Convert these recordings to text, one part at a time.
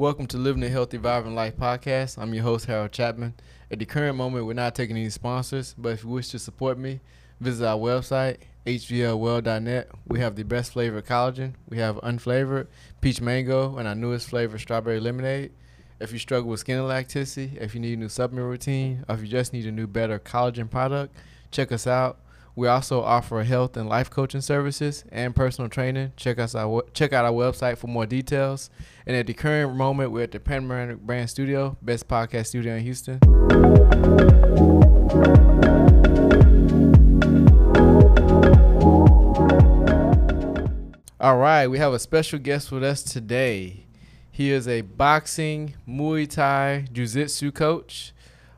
Welcome to Living a Healthy, Vibrant Life podcast. I'm your host, Harold Chatman. At the current moment, we're not taking any sponsors, but if you wish to support me, visit our website, hvlwell.net. We have the best flavored collagen. We have unflavored, peach mango, and our newest flavor, strawberry lemonade. If you struggle with skin elasticity, if you need a new supplement routine, or if you just need a new, better collagen product, check us out. We also offer health and life coaching services and personal training. Check us out. Check out our website for more details. And at the current moment, we're at the Panoramic Brand Studio, best podcast studio in Houston. All right, we have a special guest with us today. He is a boxing, Muay Thai, Jiu-Jitsu coach,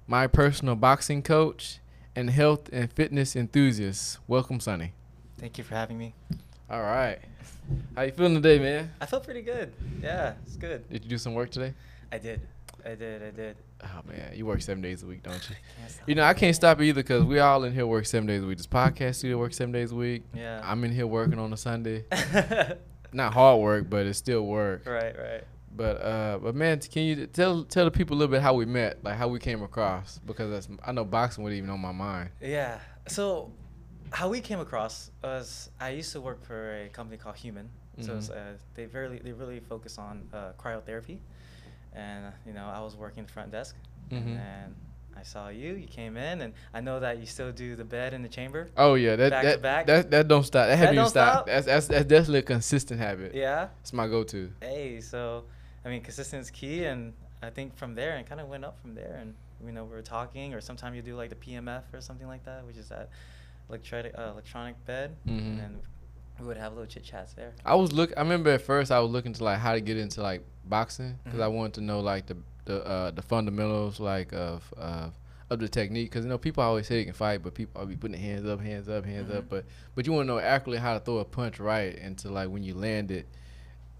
my personal boxing coach, and health and fitness enthusiast. Welcome, Sunny. Thank you for having me. All right. How you feeling today, man? I feel pretty good. Yeah, it's good. Did you do some work today? I did. I did. I did. Oh man, you work seven days a week, don't you? You know, I can't stop either because we all in here work seven days a week. This podcast studio works seven days a week. Yeah. I'm in here working on a Sunday. Not hard work, but it's still work. right, right. But uh, but man, can you tell tell the people a little bit how we met, like how we came across? Because that's, I know boxing wasn't even on my mind. Yeah. So, how we came across was I used to work for a company called Human. So it's, Mhm. uh, they very they really focus on uh, cryotherapy, and uh, you know I was working the front desk, Mhm. and I saw you. You came in, and I know that you still do the bed in the chamber. Oh yeah, that Back to that, back? that that don't stop. That, That even don't stopped. stop? That's, that's that's definitely a consistent habit. Yeah. It's my go-to. Hey, so I mean, consistency is key, and I think from there, and kind of went up from there, and you know, we were talking, or sometimes you do like the PMF or something like that, which is that electronic uh, electronic bed, Mhm. and then we would have little chit chats there. I was look. I remember at first I was looking to like how to get into like boxing because I Mhm. wanted to know like the the uh, the fundamentals like of uh, of the technique because you know people always say they can fight but people are be putting hands up, hands up, hands up. Mhm. But but you want to know accurately how to throw a punch right and to like when you land it,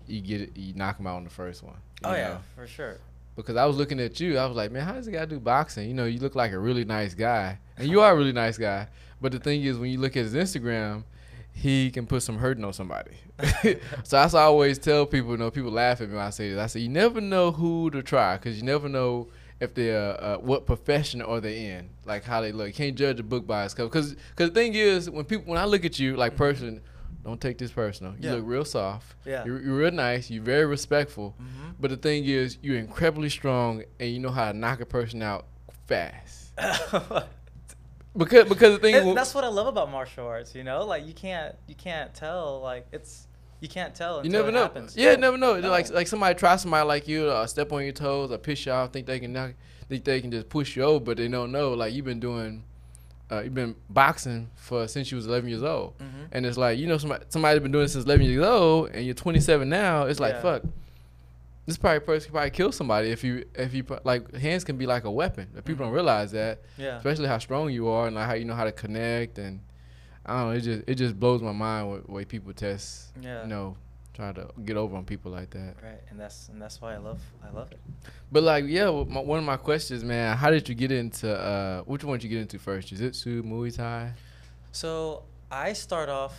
you get it, you knock him out on the first one. Oh yeah, for sure. because I was looking at you, I was like, man, how does the guy do boxing? You know, you look like a really nice guy, and you are a really nice guy. But the thing is, when you look at his Instagram, he can put some hurting on somebody. so that's I always tell people. You know, people laugh at me when I say this. I say you never know who to try because you never know if they're uh, what profession are they in, like how they look. You can't judge a book by its cover. Because because the thing is, when people when I look at you like Mhm. person, don't take this personal. You Yeah. look real soft. Yeah. You're, you're real nice. You're very respectful. Mhm. But the thing is, you're incredibly strong and you know how to knock a person out fast. Because because the thing And is, that's what I love about martial arts. You know, like you can't you can't tell like it's you can't tell. you never it know. Happens. Yeah, never know. No. Like like somebody try somebody like you, uh, step on your toes, or piss you off, think they can knock, think they can just push you over, but they don't know. Like you've been doing, uh, you've been boxing for since you was 11 years old, Mhm. and it's like you know somebody somebody been doing it since 11 years old, and you're 27 now. It's like Yeah. fuck. This probably person could probably kill somebody if you if you like hands can be like a weapon. But people Mhm. don't realize that. Yeah. especially how strong you are and like how you know how to connect and I don't know. It just it just blows my mind what way people test. Yeah. You know, try to get over on people like that. Right, and that's and that's why I love I love it. But like, yeah, my, one of my questions, man, how did you get into uh which one did you get into first? Jiu-Jitsu, Muay Thai? So I start off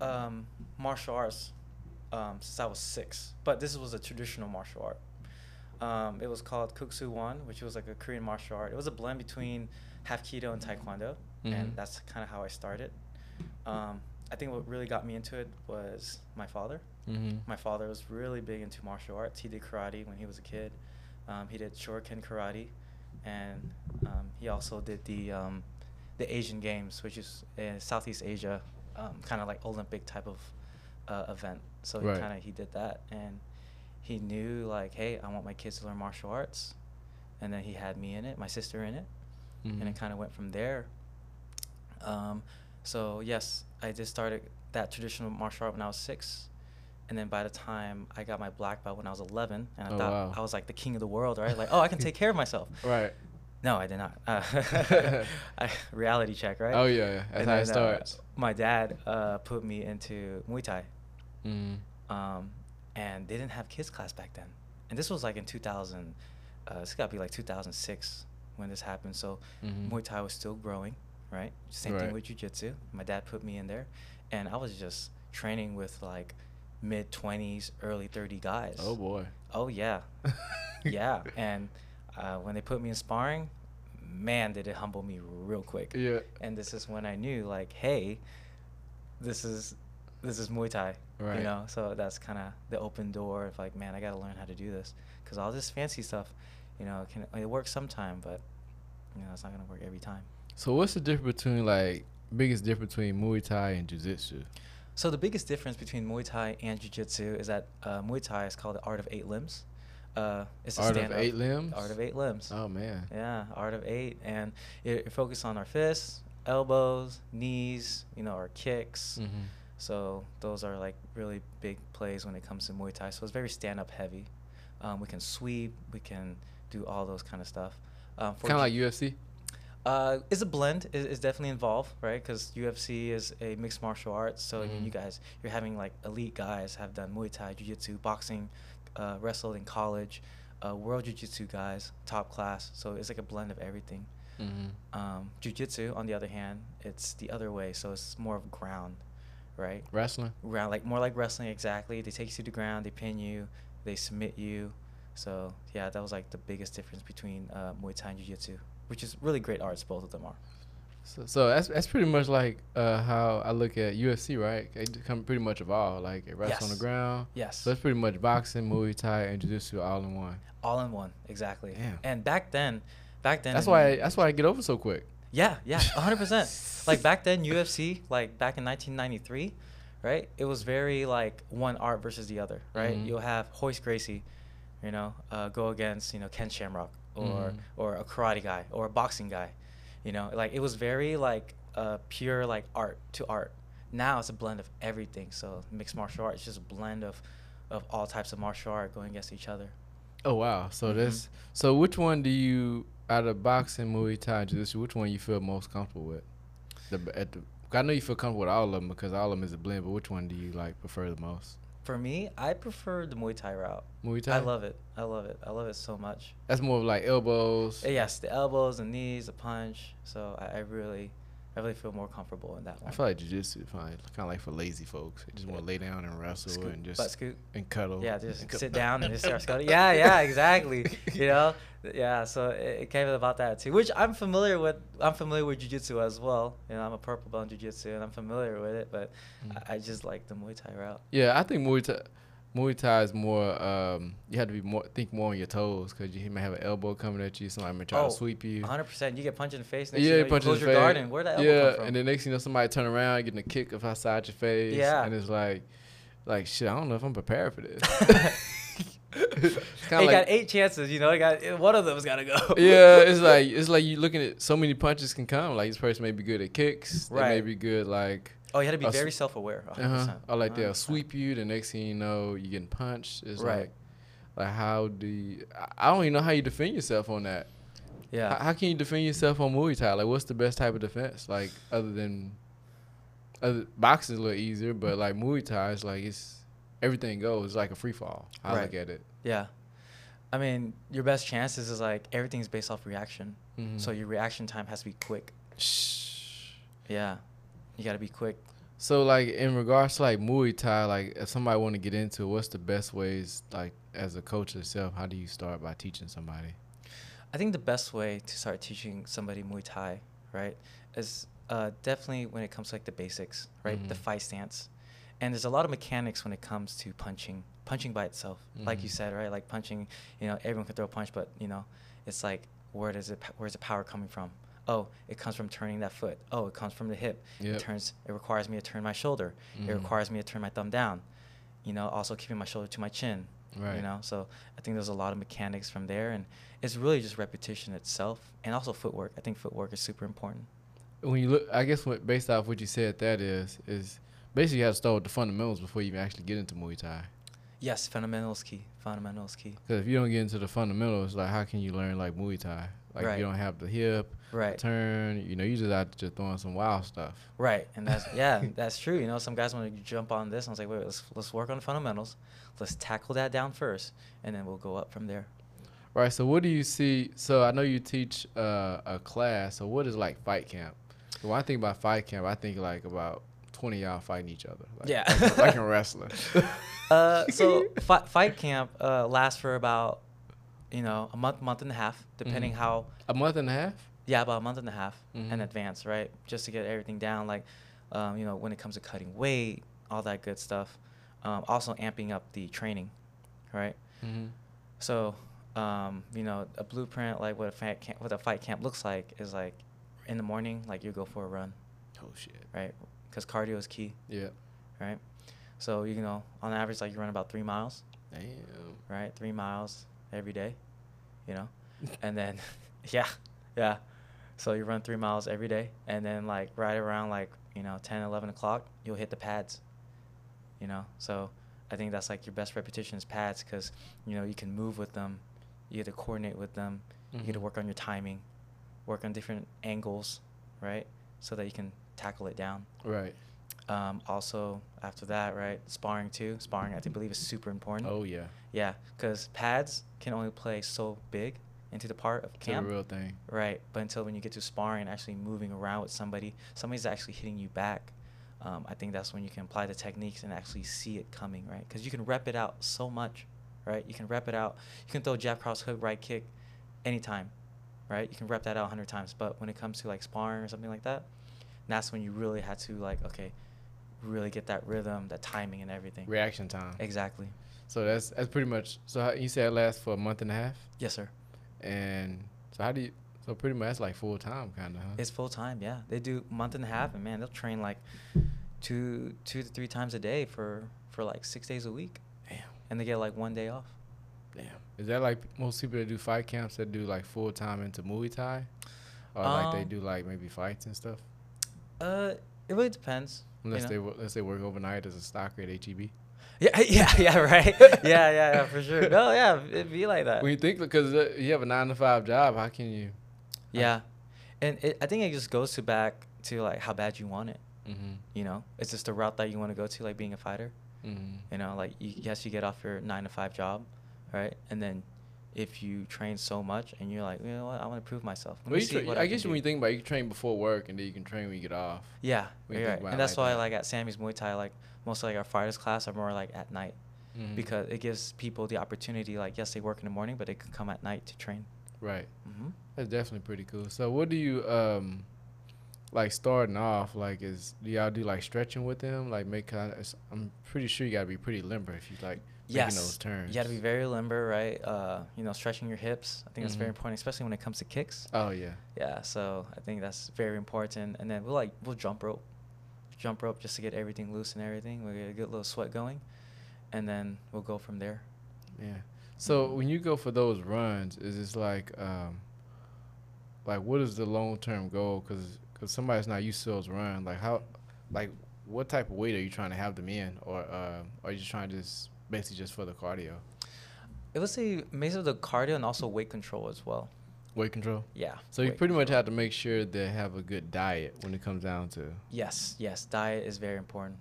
um, martial arts um, since I was six, but this was a traditional martial art. Um, it was called Kuk Sool Won, which was like a Korean martial art. It was a blend between half Hapkido and Taekwondo, Mhm. and that's kind of how I started. Um, I think what really got me into it was my father. Mm-hmm. My father was really big into martial arts. He did karate when he was a kid. Um, he did Shoryuken karate, and um, he also did the um, the Asian Games, which is in Southeast Asia, um, kind of like Olympic type of uh, event. So Right. he kind of he did that, and he knew like, hey, I want my kids to learn martial arts, and then he had me in it, my sister in it, and Mhm. it kind of went from there. Um, so yes, I just started that traditional martial art when I was six, and then by the time I got my black belt when I was 11, and I Oh, thought wow. I was like the king of the world, right? Like, oh, I can take care of myself. Right. No, I did not. Uh, I, reality check, right? Oh yeah, yeah. That's And how it then, uh, my dad uh, put me into Muay Thai, Mm-hmm. um, and they didn't have kids class back then. And this was like in 2000. Uh, this got to be like 2006 when this happened. So Mhm. Muay Thai was still growing, right? Same Right. thing with Jiu Jitsu. My dad put me in there, and I was just training with like mid 20s, early 30 guys. Oh boy. Oh yeah, yeah. And uh, when they put me in sparring, man, did it humble me real quick. Yeah. And this is when I knew, like, hey, this is this is Muay Thai. Right. You know, so that's kind of the open door of like, man, I got to learn how to do this because all this fancy stuff, you know, it can it works sometime, but you know, it's not gonna work every time. So what's the difference between like biggest difference between Muay Thai and Jiu Jitsu? So the biggest difference between Muay Thai and Jiu Jitsu is that uh, Muay Thai is called the art of eight limbs. Uh, it's a Art of eight limbs? Art of eight limbs. Oh man. Yeah, art of eight, and it, it focuses on our fists, elbows, knees, you know, our kicks. Mm-hmm. So those are like really big plays when it comes to Muay Thai. So it's very stand-up heavy. Um, we can sweep, we can do all those kind of stuff. Um, for Kind of like UFC. Uh, it's a blend. It, it's definitely involved, right? Because UFC is a mixed martial arts. So I mean, Mhm. you guys, you're having like elite guys have done Muay Thai, Jiu Jitsu, boxing, uh, wrestled in college, uh, world Jiu Jitsu guys, top class. So it's like a blend of everything. Mm-hmm. Um, Jiu Jitsu, on the other hand, it's the other way. So it's more of ground, right? Wrestling. Ground, like more like wrestling exactly. They take you to the ground, they pin you, they submit you. So yeah, that was like the biggest difference between uh, Muay Thai and Jiu Jitsu, which is really great arts. Both of them are. So, so that's that's pretty much like uh, how I look at UFC, right? D- come pretty much of all, like it rests on the ground. Yes. So it's pretty much boxing, Muay Thai, and Jiu Jitsu all in one. all in one exactly Damn. and back then back then That's why that's why I get over so quick. yeah yeah 100% like back then ufc like back in 1993 right it was very like one art versus the other right Mhm. you'll have royce gracie you know uh, go against you know ken shamrock or Mhm. or a karate guy or a boxing guy you know like it was very like uh, pure like art to art now it's a blend of everything so mixed martial arts is just a blend of of all types of martial art going against each other Oh wow! So Mhm. this so which one do you out of boxing, Muay Thai, and Jiu Jitsu? Which one you feel most comfortable with? The at the I know you feel comfortable with all of them because all of them is a blend. But which one do you like prefer the most? For me, I prefer the Muay Thai route. Muay Thai. I love it. I love it. I love it so much. That's more of like elbows. Yes, the elbows, the knees, the punch. So I, I really, I really feel more comfortable in that one. I feel like Jiu Jitsu is kind of like for lazy folks. They just want to lay down and wrestle and just butt scoot. and cuddle. Yeah, just and sit down and just start scuttling. Yeah, yeah, exactly. You know, yeah. So it, it came about that too, which I'm familiar with. I'm familiar with jujitsu as well. You know, I'm a purple belt in jujitsu, and I'm familiar with it. But Mm. I, I just like the Muay Thai route. Yeah, I think Muay Thai, Muay Thai is more. Um, you have to be more think more on your toes because you may have an elbow coming at you. Somebody may try Oh, to sweep you. 100. percent You get punched in the face. Next Yeah, you, know, you in close the your face. and where that elbow yeah, come from? and then next thing you know, somebody turn around, getting a kick of outside your face. Yeah. and it's like, like shit. I don't know if I'm prepared for this. He kind got eight chances. You know, he got one of them's got to go. yeah, it's like it's like you looking at so many punches can come. Like this person may be good at kicks. Right. They may be good like. Oh, you had to be very self-aware. Uh-huh. Or like they'll sweep you. The next thing you know, you're getting punched. It's Right. like, like how do you? I- I don't even know how you defend yourself on that. Yeah. How, how can you defend yourself on Muay Thai? Like, what's the best type of defense? Like, other than, other boxing is a little easier, but like Muay Thai is like it's everything goes. It's like a free fall. I Right. look at it. Yeah. I mean, your best chances is like everything's based off reaction. Mhm. So your reaction time has to be quick. Shh. Yeah. You got to be quick. So like in regards to like Muay Thai, like if somebody want to get into, it, what's the best ways? Like as a coach yourself, how do you start by teaching somebody? I think the best way to start teaching somebody Muay Thai, right, is uh, definitely when it comes to like the basics, right, the Mhm. fight stance, and there's a lot of mechanics when it comes to punching, punching by itself, like you Mhm. said, right, like punching, you know, everyone can throw a punch, but you know, it's like where does it, where's the power coming from? Oh, it comes from turning that foot. Oh, it comes from the hip. Yep. It turns. It requires me to turn my shoulder. It Mhm. requires me to turn my thumb down. You know, also keeping my shoulder to my chin. Right. You know, so I think there's a lot of mechanics from there, and it's really just repetition itself, and also footwork. I think footwork is super important. When you look, I guess what, based off what you said, that is is basically you have to start with the fundamentals before you even actually get into Muay Thai. Yes, fundamentals key. Fundamentals key. Because if you don't get into the fundamentals, like how can you learn like Muay Thai? Like Right. you don't have the hip, Right. turn. You know, you just out just throwing some wild stuff. Right, and that's yeah, that's true. You know, some guys want to jump on this, and I was like, wait, let's let's work on the fundamentals. Let's tackle that down first, and then we'll go up from there. Right. So what do you see? So I know you teach uh, a class. So what is like fight camp? So when I think about fight camp, I think like about twenty y'all fighting each other. Like, Yeah. like, like in wrestling. uh, so fi- fight camp uh, lasts for about, you know, a month, month and a half, depending Mhm. how. A month and a half. Yeah, about a month and a half Mhm. in advance, right? Just to get everything down, like, um, you know, when it comes to cutting weight, all that good stuff. Um, also amping up the training, right? Mm-hmm. So, um, you know, a blueprint like what a fight camp, what a fight camp looks like is like, in the morning, like you go for a run, Oh shit. right? Because cardio is key, Yeah. right? So you know, on average, like you run about three miles, Damn. right? Three miles every day, you know, and then, yeah, yeah. So you run three miles every day, and then like right around like you know 10, 11 o'clock, you'll hit the pads, you know. So I think that's like your best repetition is pads because you know you can move with them, you get to coordinate with them, you get to Mhm. work on your timing, work on different angles, right? So that you can tackle it down. Right. Um, also, after that, right, sparring too. Sparring, I think, believe is super important. Oh yeah. Yeah, because pads can only play so big into the part of camp. It's a real thing. Right, but until when you get to sparring and actually moving around with somebody, somebody's actually hitting you back. Um, I think that's when you can apply the techniques and actually see it coming, right? Because you can rep it out so much, right? You can rep it out. You can throw jab, cross, hook, right kick, anytime, right? You can rep that out a hundred times. But when it comes to like sparring or something like that, that's when you really had to like, okay, really get that rhythm, that timing, and everything. Reaction time. Exactly. So that's that's pretty much. So how, you said it lasts for a month and a half, Yes, sir. and so how do you? So pretty much that's like full time, kind of. Huh? It's full time, yeah. They do month and a half, and man, they'll train like two, two to three times a day for for like six days a week, Damn. and they get like one day off. Damn. Is that like most people that do fight camps that do like full time into Muay Thai, or like they Um, do like maybe fights and stuff? Uh, it really depends. You Unless know? they unless they work overnight as a stocker at HEB. Yeah, yeah, yeah, right. yeah, yeah, yeah, for sure. No, yeah, it'd be like that. When you think because uh, you have a nine to five job, how can you? yeah, and it, I think it just goes to back to like how bad you want it. Mm-hmm. You know, it's just the route that you want to go to, like being a fighter. Mm-hmm. You know, like you, yes, you get off your nine to five job, right? And then if you train so much and you're like, you know what, I want to prove myself. Let Well, me see tra- I can guess do." when you think about it, you can train before work and then you can train when you get off. Yeah, when you you're think right. And that's like why, that. like at Sammy's Muay Thai, like most of like our fighters class are more like at night Mhm. because it gives people the opportunity. Like, yes, they work in the morning, but they could come at night to train. right, hmm that's definitely pretty cool. So what do you um like starting off? Like is do y'all do like stretching with them? Like make kind of? I'm pretty sure you gotta be pretty limber if you like Yes, those turns. you got to be very limber, right? Uh, you know, stretching your hips. I think that's very Mhm. important, especially when it comes to kicks. Oh yeah. Yeah, so I think that's very important. And then we'll like we'll jump rope, jump rope just to get everything loose and everything. We'll get a good little sweat going, and then we'll go from there. Yeah. So when you go for those runs, is it like um like what is the long term goal? Because cause somebody's not used to those runs. Like how like what type of weight are you trying to have them in, or uh, are you just trying to just basically just for the cardio It would say mainly the cardio and also weight control as well. weight control? Yeah. So you pretty much have to make sure they have a good diet when it comes down to. Yes, yes. Diet is very important.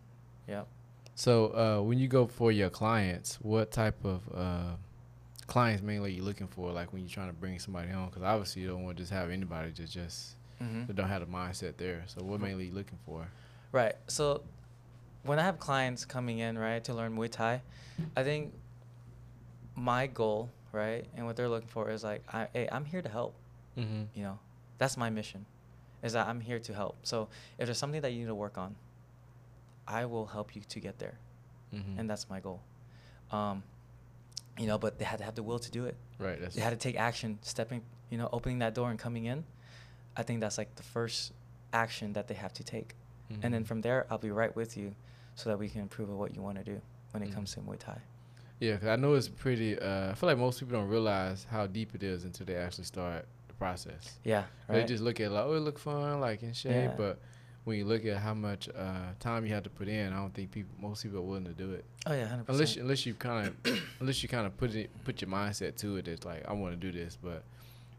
Yep. So uh, when you go for your clients, what type of uh, clients mainly are you looking for? Like when you're trying to bring somebody home, because obviously you don't want to just have anybody to just Mm-hmm. that don't have the mindset there. So what mainly you looking for? Right. So when I have clients coming in, right, to learn Muay Thai, I think my goal, right, and what they're looking for is like, I, hey, I'm here to help. Mm-hmm. You know, that's my mission, is that I'm here to help. So if there's something that you need to work on, I will help you to get there, Mm-hmm. and that's my goal. Um, you know, but they had to have the will to do it. right. That's They had to take action, stepping, you know, opening that door and coming in. I think that's like the first action that they have to take. And then Mhm. from there, I'll be right with you so that we can improve on what you want to do when it Mhm. comes to Muay Thai. yeah, 'cause I know it's pretty. Uh, I feel like most people don't realize how deep it is until they actually start the process. Yeah. They just look at it like, oh, it look fun, like in shape, Yeah. but when you look at how much uh, time you have to put in, I don't think people, most people are willing to do it. oh yeah, hundred Unless percent. you, unless you kind of unless you kind of put it put your mindset to it, it's like I want to do this. But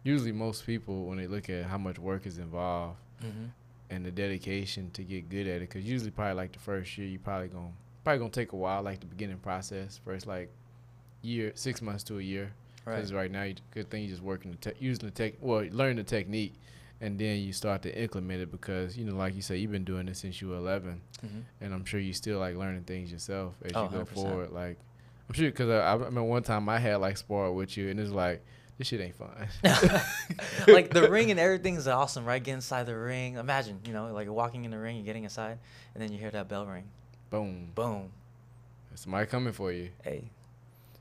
usually most people when they look at how much work is involved Mm-hmm. And the dedication to get good at it, because usually probably like the first year you probably gonna probably gonna take a while, like the beginning process, first like year six months to a year. Right. Because right now, you, good thing you just working the te- using the tech, well, learn the technique, and then you start to implement it because you know, like you said, you've been doing this since you were 11, hmm and I'm sure you still like learning things yourself as Oh, you go 100%. forward. Like I'm sure because I, I remember one time I had like spar with you, and it's like this shit ain't fun. like the ring and everything is awesome, right? Get inside the ring. Imagine, you know, like walking in the ring, you're getting inside, and then you hear that bell ring. Boom, Boom. somebody coming for you. Hey.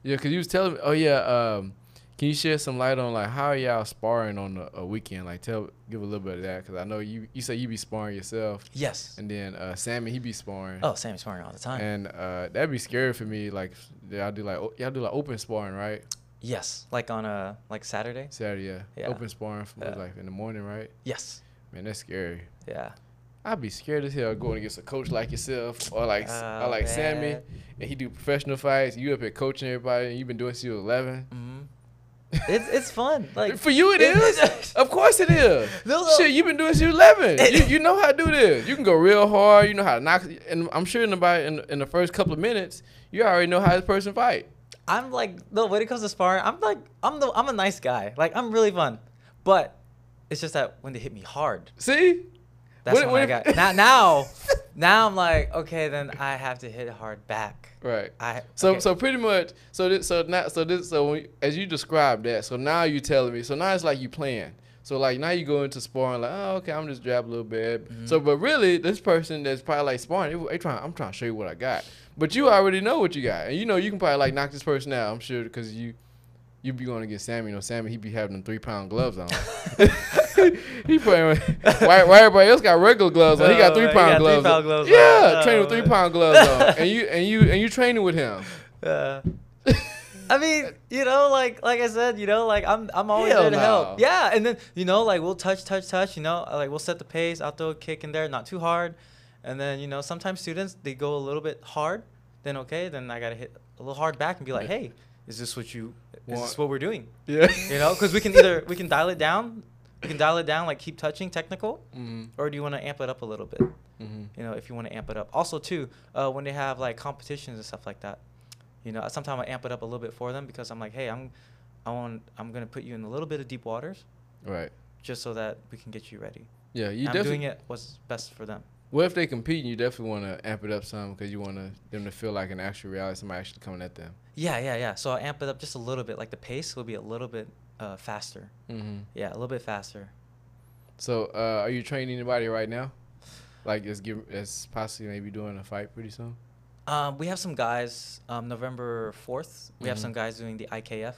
Yeah, cause you was telling me. Oh yeah. Um, can you shed some light on like how y'all sparring on a, a weekend? Like tell, give a little bit of that, cause I know you. You say you be sparring yourself, Yes. and then uh, Sammy he be sparring. Oh, Sammy sparring all the time. And uh, that'd be scary for me. Like y'all do like y'all do like open sparring, right? Yes. Like on a like Saturday. Saturday, yeah. Yeah. Open sparring from Yeah. like in the morning, right? Yes. Man, that's scary. Yeah. I'd be scared as hell going against a coach like yourself or like s- or Oh, like Sammy, and he do professional fights. You up here coaching everybody, and you've been doing since you was eleven. hmm It's it's fun. Like For you, it is. of course, it is. No. Shit, you've been doing since you eleven. you, you know how to do this. You can go real hard. You know how to knock. And I'm sure in about in, in the first couple of minutes, you already know how this person fight. I'm like no. When it comes to sparring, I'm like I'm the I'm a nice guy. Like I'm really fun, but it's just that when they hit me hard, See? that's What- when what I got now now now I'm like okay then I have to hit hard back. Right. I So okay. so pretty much so this so now so this so when, as you described that so now you're telling me so now it's like you playing so like now you go into sparring like oh okay I'm just jab a little bit Mm-hmm. so but really this person that's probably like sparring they, they trying I'm trying to show you what I got but you already know what you got and you know you can probably like knock this person out I'm sure because you you be going to get Sammy you know Sammy he be having them three pound gloves on he playing why, why everybody else got regular gloves on he got Oh, three pound got gloves, three-pound gloves on. yeah Oh, training with three pound gloves on and you and you and you training with him Uh, I mean, you know, like like I said, you know, like I'm I'm always Hell there to no. help. Yeah, and then you know, like we'll touch, touch, touch. You know, like we'll set the pace. I'll throw a kick in there, not too hard, and then you know, sometimes students they go a little bit hard. Then okay, then I gotta hit a little hard back and be like, hey, is this what you? Is this what we're doing? yeah You know, because we can either we can dial it down, we can dial it down, like keep touching technical, mm-hmm. or do you want to amp it up a little bit? Mm-hmm. you know, if you want to amp it up. Also, too, uh, when they have like competitions and stuff like that, you know, sometimes I amp it up a little bit for them because I'm like, hey, I'm, I want, I'm gonna put you in a little bit of deep waters right just so that we can get you ready. yeah you I'm doing it what's best for them. Well, if they compete, you definitely want to amp it up some because you want them to feel like an actual reality, somebody actually coming at them. Yeah, yeah, yeah. So I amp it up just a little bit. Like the pace will be a little bit uh, faster. Mm-hmm. Yeah, a little bit faster. So, uh, are you training anybody right now? Like, as give as possibly maybe doing a fight pretty soon. Um, we have some guys. Um, November fourth, we have Mhm. some guys doing the IKF.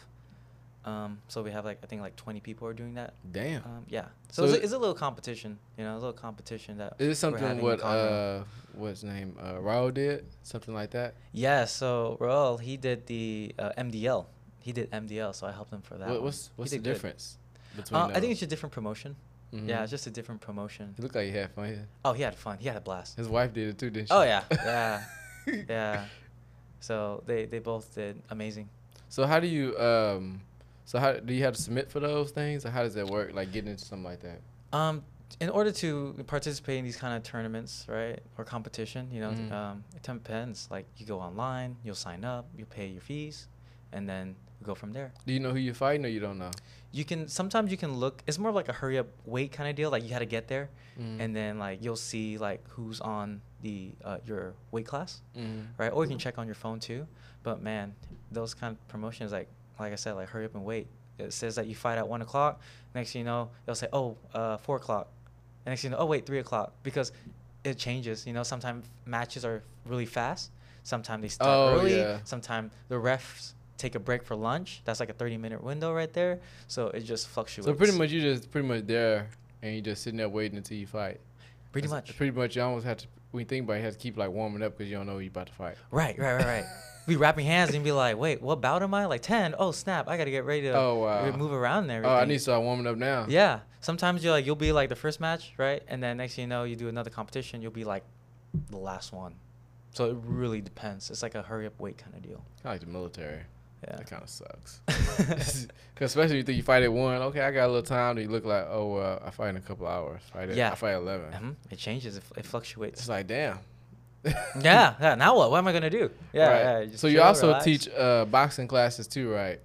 Um, so we have like I think like 20 people are doing that. Damn. Um, yeah. So, So it's, it- a, it's a little competition, you know, a little competition that. Is it something what uh what's his name uh Raul did something like that? Yeah. So Raul, he did the uh, MDL. He did MDL, so I helped him for that. What, what's what's the did good. difference between? Uh, I think it's a different promotion. Yeah, Mhm. it's just a different promotion. He looked like he had fun. Yeah. Oh, he had fun. He had a blast. His wife did it too, didn't she? Oh yeah, yeah, yeah. So they they both did amazing. So how do you um, so how do you have to submit for those things, or how does that work? Like getting into something like that. Um, in order to participate in these kind of tournaments, right, or competition, you know, Mhm. um, it depends. Like you go online, you'll sign up, you pay your fees, and then go from there. Do you know who you're fighting, or you don't know? You can sometimes you can look. It's more of like a hurry up wait kind of deal. Like you had to get there, Mhm. and then like you'll see like who's on the uh, your weight class, Mhm. right? Or you can check on your phone too. But man, those kind of promotions, like like I said, like hurry up and wait. It says that you fight at one o'clock. Next thing you know, it'll say, oh, uh, four o'clock. And next thing you know, oh wait, three o'clock because it changes. You know, sometimes matches are really fast. Sometimes they start Oh, early. yeah. Sometimes the refs take a break for lunch. That's like a thirty minute window right there. So it just fluctuates. So pretty much you just pretty much there, and you just sitting there waiting until you fight. Pretty That's- much. Pretty much, you almost have to. When you think about it, you have to keep like warming up because you don't know you about to fight. Right, right, right, right. we wrap your hands and be like, wait, what bout am I? Like ten? Oh snap! I gotta get ready to Oh, wow. move around and Oh. I need to start warming up now. Yeah. Sometimes you're like you'll be like the first match, right? And then next thing you know, you do another competition, you'll be like the last one. So it really depends. It's like a hurry up wait kind of deal. Kind of like the military. Yeah. That kind of sucks. Because especially if you think you fight at one, okay, I got a little time. You look like, oh, uh, I fight in a couple hours. Fight at, Yeah. I fight at eleven. Mhm. It changes. It, it fluctuates. It's like damn. yeah. Yeah. Now what? What am I gonna do? Yeah. Right. yeah so you also relax. teach uh, boxing classes too, right?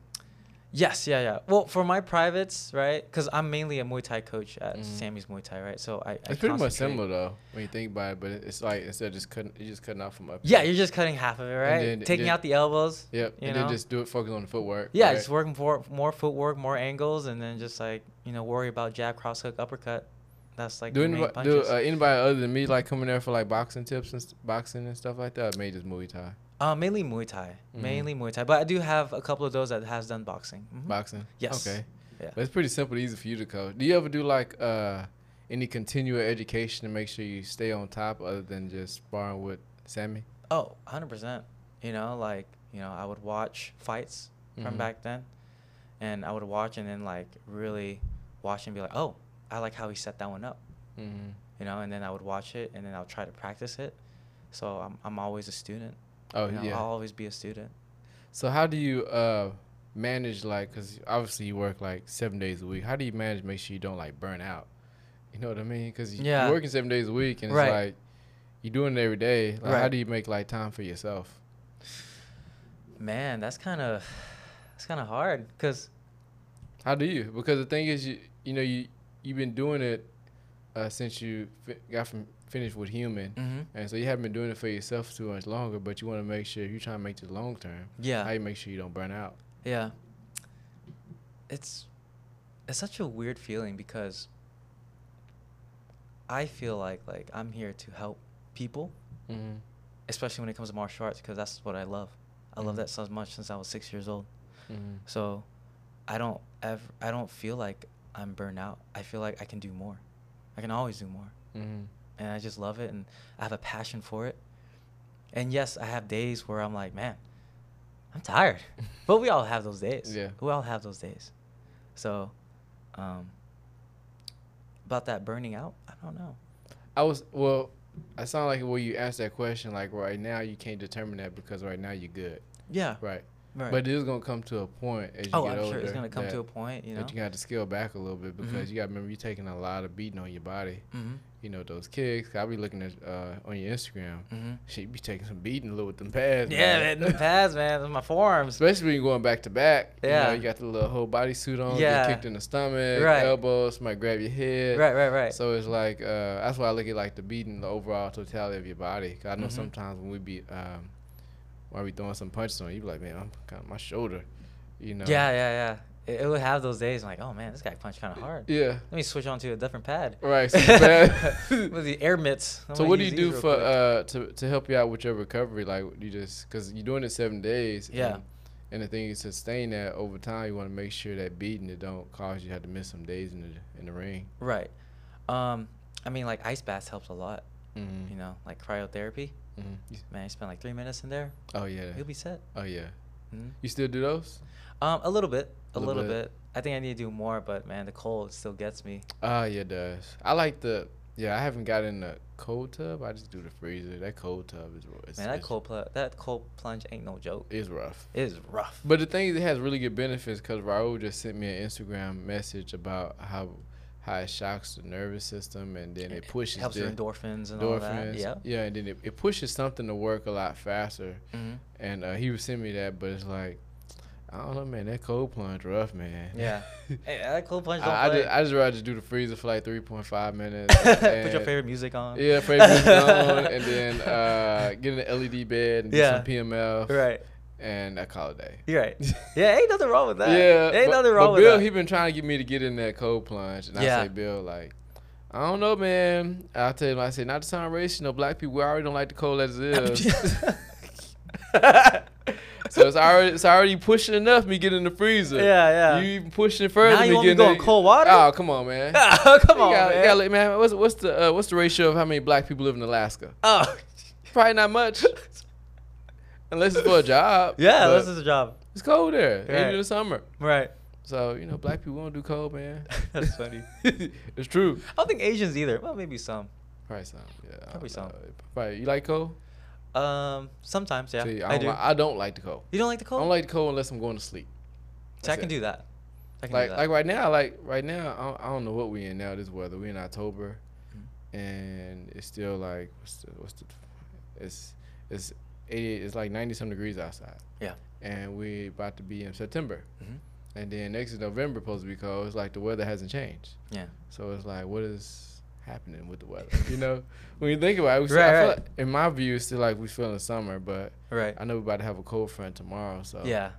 Yes, yeah, yeah. Well, for my privates, right? Because I'm mainly a Muay Thai coach at Mhm. Sammy's Muay Thai, right? So I. I It's pretty much similar though when you think about it, but it's like instead of just cutting, you're just cutting off from up. Yeah, you're just cutting half of it, right? then- Taking then- out the elbows. Yep. you and know? then just do it. Focus on the footwork. Yeah, right? just working for more footwork, more angles, and then just like you know worry about jab, cross hook, uppercut. That's like do the main anybody, do uh, anybody other than me like coming there for like boxing tips and st- boxing and stuff like that? Or maybe just Muay Thai, Uh, mainly Muay Thai, Mhm. mainly Muay Thai, but I do have a couple of those that has done boxing. Mhm. boxing. Yes. Okay. Yeah. But it's pretty simple, easy for you to coach. Do you ever do like uh any continual education to make sure you stay on top, other than just sparring with Sammy? Oh, 100%. You know, like, you know, I would watch fights from Mhm. back then and I would watch and then like really watch and be like, "Oh, I like how he set that one up." Mm-hmm. You know, and then I would watch it and then I'll try to practice it. So I'm I'm always a student. Oh you know, yeah. I'll always be a student. So how do you uh manage like because obviously you work like seven days a week. How do you manage make sure you don't like burn out? You know what I mean? Because Yeah. you're working seven days a week and Right. it's like you're doing it every day. Like, How do you make like time for yourself? Man, that's kind of that's kind of hard cuz How do you? Because the thing is, you you know you you've been doing it uh, since you got from finished with human, mhm. and so you haven't been doing it for yourself too much longer. But you want to make sure if you're trying to make this long term. Yeah. How you make sure you don't burn out? Yeah. It's it's such a weird feeling because I feel like like I'm here to help people, Mm-hmm. especially when it comes to martial arts because that's what I love. I love Mhm. that so much since I was 6 years old. Mm-hmm. So I don't ever I don't feel like I'm burned out. I feel like I can do more. I can always do more. Mm-hmm. And I just love it and I have a passion for it. And yes, I have days where I'm like, man, I'm tired. but we all have those days. Yeah. We all have those days. So, um, about that burning out, I don't know. I was well. I sound like when you asked that question, like right now you can't determine that because right now you're good, Yeah. right? Right. But it is gonna come to a point as you oh, get I'm older. sure it's gonna come that, to a point, you know. that you got to scale back a little bit because Mhm. you got to remember you're taking a lot of beating on your body. mm-hmm. You know those kicks. I'll be looking at uh, on your Instagram. Mm-hmm. Shit, you be taking some beating a little with them pads. Yeah, man, the pads, man, those my forearms. Especially when you're going back to back. You, know, Yeah. you got the little whole body suit on. Yeah. Get kicked in the stomach, Right. elbows. might grab your head. Right, right, right. So it's like uh, that's why I look at like the beating, the overall totality of your body. Cause I know Mhm. sometimes when we be um, while we throwing some punches on you, be like, man, I'm kind of my shoulder, you know. Yeah, yeah, yeah. It, it would have those days. I'm like, oh man, this guy punched kind of hard. Yeah. Let me switch on to a different pad. Right. So, with the air mitts. I'm so what do you do for uh to to help you out with your recovery? Like you just because you're doing it seven days. Yeah. And, and the thing is, sustain that over time, you want to make sure that beating it don't cause you to have to miss some days in the in the ring. Right. Um, I mean, like ice baths helps a lot. Mm-hmm. You know, like cryotherapy. Hmm Man, you spend like three minutes in there, Oh yeah. you'll be set. Oh yeah. Mhm. You still do those? Um, a little bit, a Little little, bit. bit. I think I need to do more, but man, the cold still gets me. Ah, yeah, it does. I like the. Yeah, I haven't got in the cold tub. I just do the freezer. That cold tub is. ro- It's, Man, that cold pl- that cold plunge ain't no joke. is rough. It is rough. But the thing is, it has really good benefits because Raul just sent me an Instagram message about how how it shocks the nervous system and then it pushes it helps the your endorphins and all that. endorphins. Yeah. Yeah, and then it, it pushes something to work a lot faster. hmm And uh, he was sending me that, but it's like, I don't know, man. That cold plunge rough, man. Yeah. hey, that cold plunge I, I just I just rather just do the freezer for like three point five minutes. Put your favorite music on. Yeah, favorite music on, and then uh, get an LED bed and Yeah. do some PML. Right. And I call it a day. You're right. Yeah, ain't nothing wrong with that. Yeah, ain't but, nothing wrong but with Bill, that. he been trying to get me to get in that cold plunge, and I say, Bill, like, I don't know, man. I tell him, I say, not to sound racist, you know, black people we already don't like the cold as it is. so it's already it's already pushing enough me getting in the freezer. Yeah, yeah. You even pushing it further. Now you me want me getting going in- cold water? Oh, come on, man. oh, come You on, gotta- man. gotta man, what's what's the uh, what's the ratio of how many black people live in Alaska? oh. Probably not much, unless it's for a job. Yeah, unless it's a job. it's cold there, Right. in the summer. Right. So you know, black people won't do cold, man. That's funny. it's true. I don't think Asians either. Well, maybe some. Probably some. Yeah. Probably some. Probably you like cold? Um, sometimes, yeah. See, I, I, don't do. Like, I don't like the cold. you don't like the cold? I don't like the cold unless I'm going to sleep. See, I can it. do that. I can Like do that. like right now, like right now, I don't, I don't know what we in now. This weather, we in October, Mm. and it's still like what's the what's the it's it's 88, it's like 90 some degrees outside. Yeah. And we about to be in September. Mhm. And then next is November supposed to be cold. It's like the weather hasn't changed. Yeah. So it's like, what is happening with the weather? you know, when you think about it, we still, Right, right. like- in my view, it's still like we feel in summer, but Right. I know we're about to have a cold front tomorrow. So Yeah.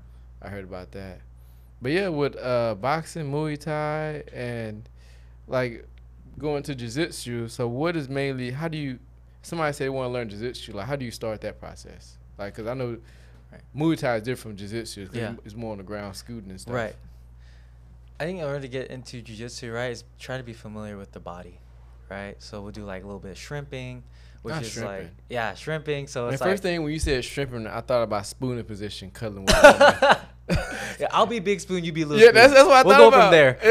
I heard about that. But yeah, with uh, boxing, Muay Thai, and like going to jiu-jitsu. So what is mainly? How do you? Somebody say they want to learn jiu-jitsu. Like how do you start that process? Like because I know Right. Muay Thai is different from jiu-jitsu. 'cause Yeah. it's more on the ground scooting and stuff. Right. I think in order to get into jujitsu, right, is try to be familiar with the body, right? So we'll do like a little bit of shrimping, which Not is like yeah, shrimping. So The first like thing when you said shrimping, I thought about spooning position, cuddling with. yeah, I'll be big spoon, you be little Yeah, spoon. that's- that's what I we'll thought go about. from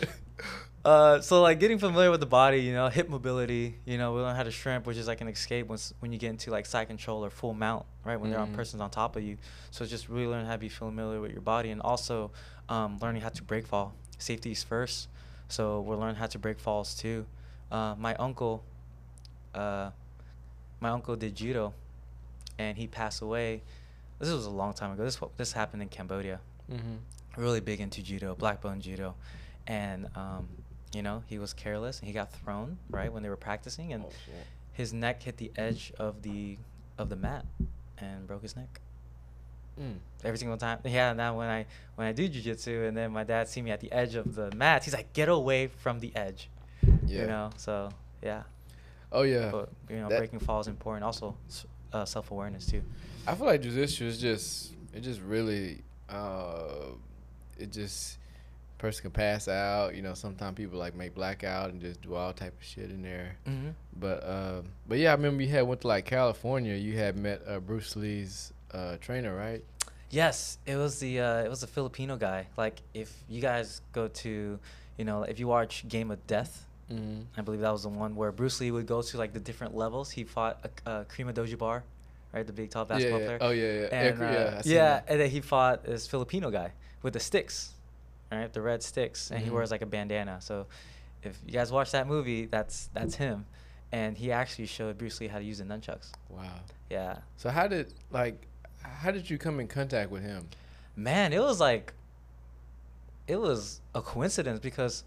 there. uh, so like getting familiar with the body, you know, hip mobility, you know, we learn how to shrimp, which is like an escape once when you get into like side control or full mount, right? When they're on Mhm. person's on top of you. So just really learning how to be familiar with your body and also um, learning how to break fall. Safety is first. So we're learning how to break falls too. Uh, my uncle, uh, my uncle did judo, and he passed away. This was a long time ago. This this happened in Cambodia. hmm Really big into judo, black belt judo, and um, you know he was careless and he got thrown right when they were practicing, and Oh, his neck hit the edge of the of the mat and broke his neck Mm. every single time. Yeah, now when I when I do jujitsu and then my dad see me at the edge of the mat, he's like, "Get away from the edge," Yeah. you know. So yeah, Oh yeah. but you know, That- breaking fall is important. Also, uh, self awareness too. I feel like jiu-jitsu is just it just really uh it just person can pass out. You know, sometimes people like make blackout and just do all type of shit in there. Mm-hmm. But uh, but yeah, I remember you had went to like California. You had met uh, Bruce Lee's uh, trainer, right? Yes, it was the uh, it was a Filipino guy. Like if you guys go to, you know, if you watch Game of Death, Mm-hmm. I believe that was the one where Bruce Lee would go to like the different levels. He fought a, a Kareem Abdul-Jabbar, right, the big tall basketball yeah, player. Oh yeah, yeah. And, Ekri- uh, yeah, yeah, and then he fought this Filipino guy with the sticks, right, the red sticks, and he Mhm. wears like a bandana. So if you guys watch that movie, that's that's him, and he actually showed Bruce Lee how to use the nunchucks. Wow. Yeah, So how did like how did you come in contact with him? man, it was like it was a coincidence because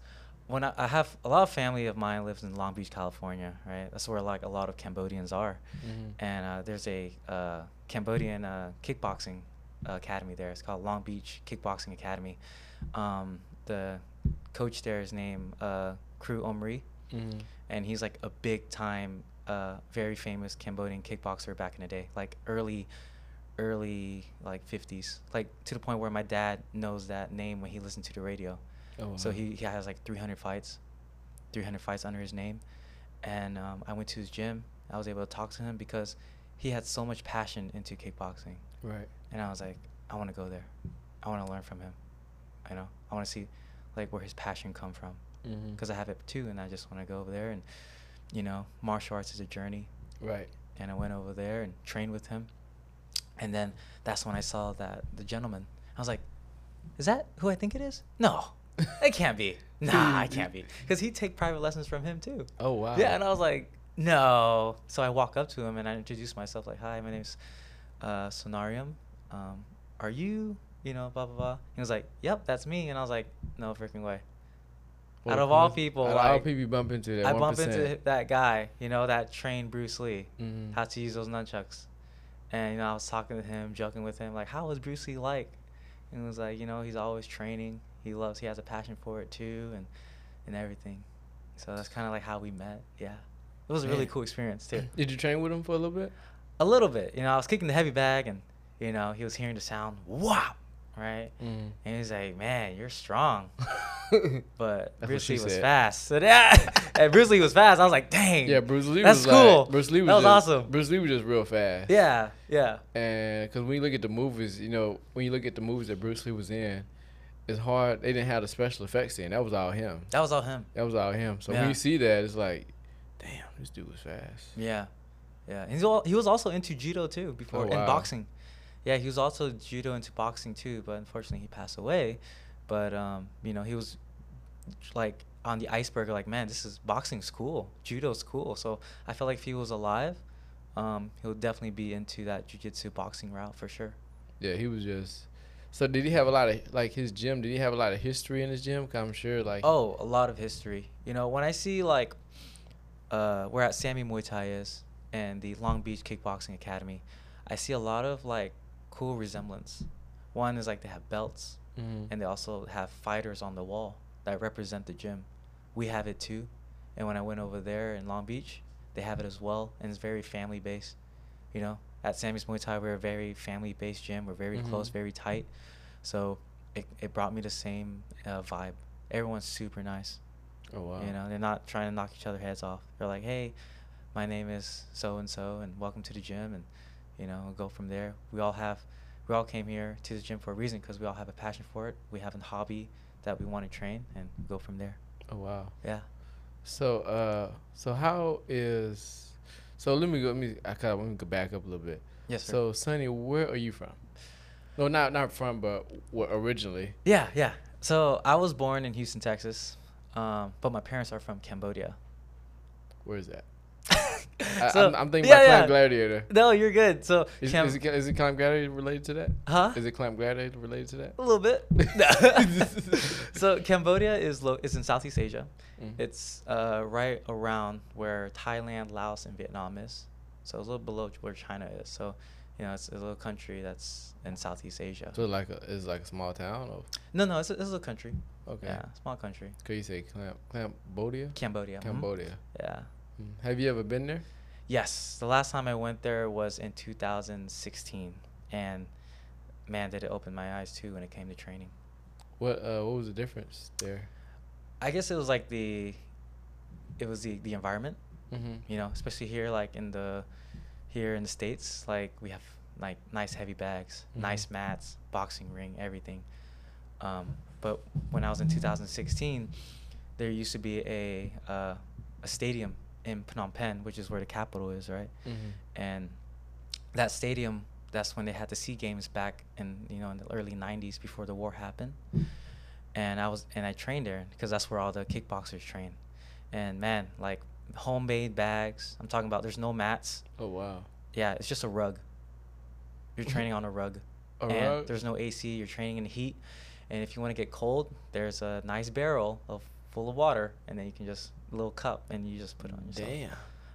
when I, I have a lot of family of mine lives in Long Beach, California, right? That's where like a lot of Cambodians are, Mhm. and uh, there's a uh, Cambodian uh, kickboxing academy there. It's called Long Beach Kickboxing Academy. Um, the coach there is named uh, Kru Omri, Mhm. and he's like a big time, uh, very famous Cambodian kickboxer back in the day, like early, early like 50s, like to the point where my dad knows that name when he listened to the radio. Oh, So he, he has like 300 fights, 300 fights under his name, and um, I went to his gym. I was able to talk to him because he had so much passion into kickboxing, right. and I was like, I want to go there. I want to learn from him. I know. I want to see like where his passion come from because I have it too, and I just want to go over there. And you know, martial arts is a journey, Right. and I went over there and trained with him. And then that's when I saw that the gentleman. I was like, "Is that who I think it is? No, it can't be. Nah, I can't be." Because he take private lessons from him too. Oh wow. Yeah, and I was like, "No." So I walk up to him and I introduce myself like, "Hi, my name's uh, Sonaream. Um, are you, you know, blah blah blah?" He was like, "Yep, that's me." And I was like, "No freaking way." Well, out of all people, out of all people you bump into that I 1%. bump into that guy, you know, that trained Bruce Lee Mhm. how to use those nunchucks. And you know, I was talking to him, joking with him, like, how was Bruce Lee like? And it was like, you know, he's always training. He loves, he has a passion for it too, and and everything. So that's kind of like how we met. Yeah, it was a really Man. cool experience too. Did you train with him for a little bit? A little bit, you know, I was kicking the heavy bag, and you know, he was hearing the sound, wow, right? Mhm. And he's like, man, you're strong. But Bruce Lee was said. fast. So yeah, and Bruce Lee was fast. I was like, dang. Yeah, Bruce Lee That's was cool. like Bruce Lee was, That was just, awesome. Bruce Lee was just real fast. Yeah, yeah. And because when you look at the movies, you know, when you look at the movies that Bruce Lee was in, it's hard. They didn't have the special effects in. That was all him. That was all him. That was all him. So when you see that, it's like, damn, this dude was fast. Yeah, yeah. And he's all, he was also into judo too before Oh, and boxing. Yeah, he was also judo into boxing too, but unfortunately he passed away. But um, you know, he was like on the iceberg, like man, this is boxing's cool, judo's cool. So I felt like if he was alive, um, he would definitely be into that jujitsu boxing route for sure. Yeah, he was just. So did he have a lot of like his gym? Did he have a lot of history in his gym? 'Cause I'm sure like. Oh, a lot of history. You know, when I see like, uh, where at Sammy Muay Thai is and the Long Beach Kickboxing Academy, I see a lot of like cool resemblance. One is like they have belts, Mhm. and they also have fighters on the wall that represent the gym. We have it too, and when I went over there in Long Beach, they have it as well, and it's very family based. You know, at Sammy's Muay Thai, we're a very family based gym. We're very close, Mhm. very tight. So it, it brought me the same uh, vibe. Everyone's super nice. Oh wow. You know, they're not trying to knock each other heads off. They're like, hey, my name is so and so, and welcome to the gym, and you know, go from there. We all have, we all came here to the gym for a reason because we all have a passion for it. We have a hobby that we want to train, and go from there. Oh wow. Yeah. So uh, so how is? So let me go. Let me. I kind of let me go back up a little bit. Yes, sir. So Sunny, where are you from? No, not not from, but what originally? Yeah, yeah. So I was born in Houston, Texas, um, but my parents are from Cambodia. Where is that? So- I'm, I'm thinking yeah, about Clamp yeah. Gladiator. No, you're good. So Is, Cam- is, it, is it Clamp Gladiator related to that? huh? Is it Clamp Gladiator related to that? A little bit. so Cambodia is lo- is in Southeast Asia. Mhm. It's uh, right around where Thailand, Laos, and Vietnam is. So it's a little below where China is. So, you know, it's a little country that's in Southeast Asia. So like a, is like a small town or no, no, it's a, it's a country. okay? Yeah, small country. Could you say Clamp Cambodia? Cambodia. Cambodia. Yeah. Mm. Have you ever been there? Yes, the last time I went there was in 2016, and man, did it open my eyes too when it came to training. What uh what was the difference there? I guess it was like the, it was the the environment. Mm-hmm. you know especially here like in the here in the states like we have like nice heavy bags Mhm. nice mats boxing ring everything um, but when i was in 2016 there used to be a uh, a stadium in phnom penh which is where the capital is right? Mm-hmm. and that stadium that's when they had the sea games back in you know in the early 90s before the war happened. And i was and i trained there because that's where all the kickboxers train. And man like homemade bags i'm talking about there's no mats. Oh wow. yeah it's just a rug. You're training on a rug. A and rug? there's no ac you're training in heat. And if you want to get cold there's a nice barrel of full of water and then you can just little cup and you just put it on yourself Damn.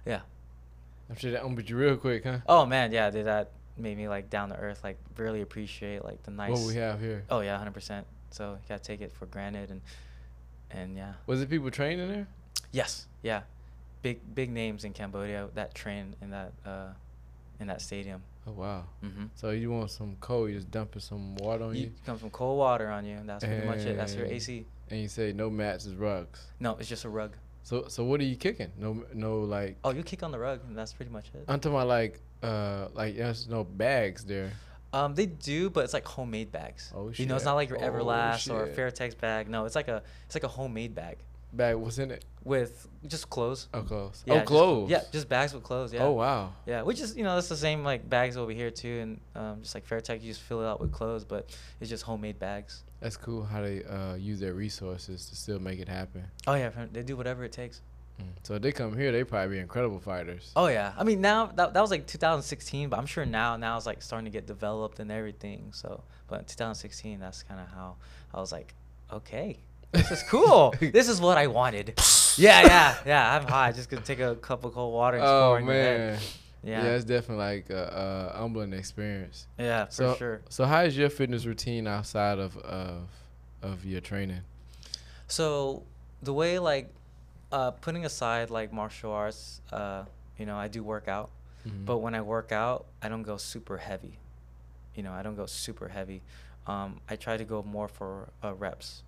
yeah I'm sure that umbered you real quick, huh? Oh man, yeah, dude, that made me like down to earth, like really appreciate like the nice. What we have here. Oh yeah, hundred percent. So you gotta take it for granted, and and yeah. Was it people training there? Yes, yeah, big big names in Cambodia that train in that uh, in that stadium. Oh wow. Mm-hmm. So you want some cold? You just dumping some water on You you, come from cold water on you. and That's pretty much it. That's your AC. And you say no mats is rugs. No, it's just a rug. So so what are you kicking? No no like. Oh, you kick on the rug, and that's pretty much it. I'm talking about like uh like there's no bags there. Um, they do, but it's like homemade bags. Oh, shit! You know, it's not like your Oh, Everlast or a. Fairtex bag. No, it's like a it's like a homemade bag Bag what's in it? with just clothes. Oh clothes. Yeah, oh just- clothes. yeah, just bags with clothes. Yeah. Oh wow. Yeah, which is you know that's the same like bags over here too, and um, just like Fairtex, you just fill it out with clothes, but it's just homemade bags. That's cool how they uh use their resources to still make it happen. Oh yeah, they do whatever it takes. Mm. So if they come here, they probably be incredible fighters. Oh yeah, I mean now that, that was like 2016, but I'm sure now now it's like starting to get developed and everything. So, but in 2016, that's kind of how I was like, okay, this is cool. this is what I wanted. yeah, yeah, yeah. I'm hot. Just gonna take a cup of cold water and Oh pour your head. man. Yeah. Yeah, it's definitely like a, a humbling experience. Yeah, for so, sure. So how is your fitness routine outside of of of your training? So the way like uh, putting aside like martial arts, uh, you know, I do work out, Mhm. but when I work out, I don't go super heavy. You know, I don't go super heavy. Um, I try to go more for uh, reps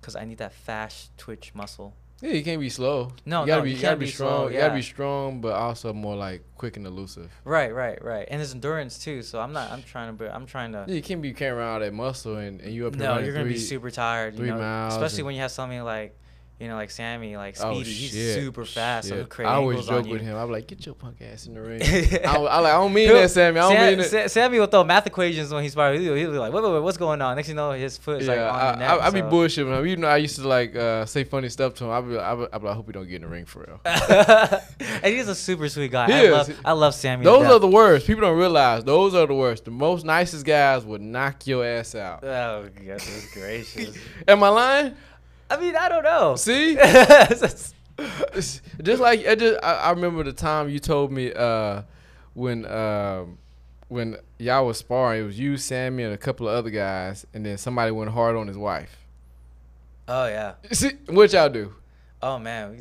because I need that fast twitch muscle. Yeah, you can't be slow. No, you gotta no, be you you gotta be be strong. slow, You gotta be strong, but also more like quick and elusive. Right, right, right. And there's endurance too. So I'm not. I'm trying to. Be, I'm trying to. Yeah, you can't be carrying around all that muscle and, and you up No, you're gonna be super tired. You three know, miles especially when you have something like, You know, like Sammy, like Oh, speedy. He's super fast. So he'll I always joke with him. I'm like, get your punk ass in the ring. I, I, like, I don't mean He'll- that, Sammy. I don't Sam- mean it. Sa- Sammy will throw math equations when he's sparring. He'll, he'll be like, wait, wait, wait, what's going on? Next thing you know, his foot is like yeah, on the I, net. I, I be so- bullshitting him. Even though I used to like uh, say funny stuff to him, I be, I be, I be like, I hope he don't get in the ring for real. and he's a super sweet guy. He I is. love, I love Sammy. Those are the worst. People don't realize those are the worst. The most nicest guys would knock your ass out. Oh goodness gracious! Am I lying? I mean, I don't know. See, just like I, just, I, I remember the time you told me uh, when um, when y'all was sparring, it was you, Sammy, and a couple of other guys, and then somebody went hard on his wife. oh yeah. See, what y'all do? Oh man. We,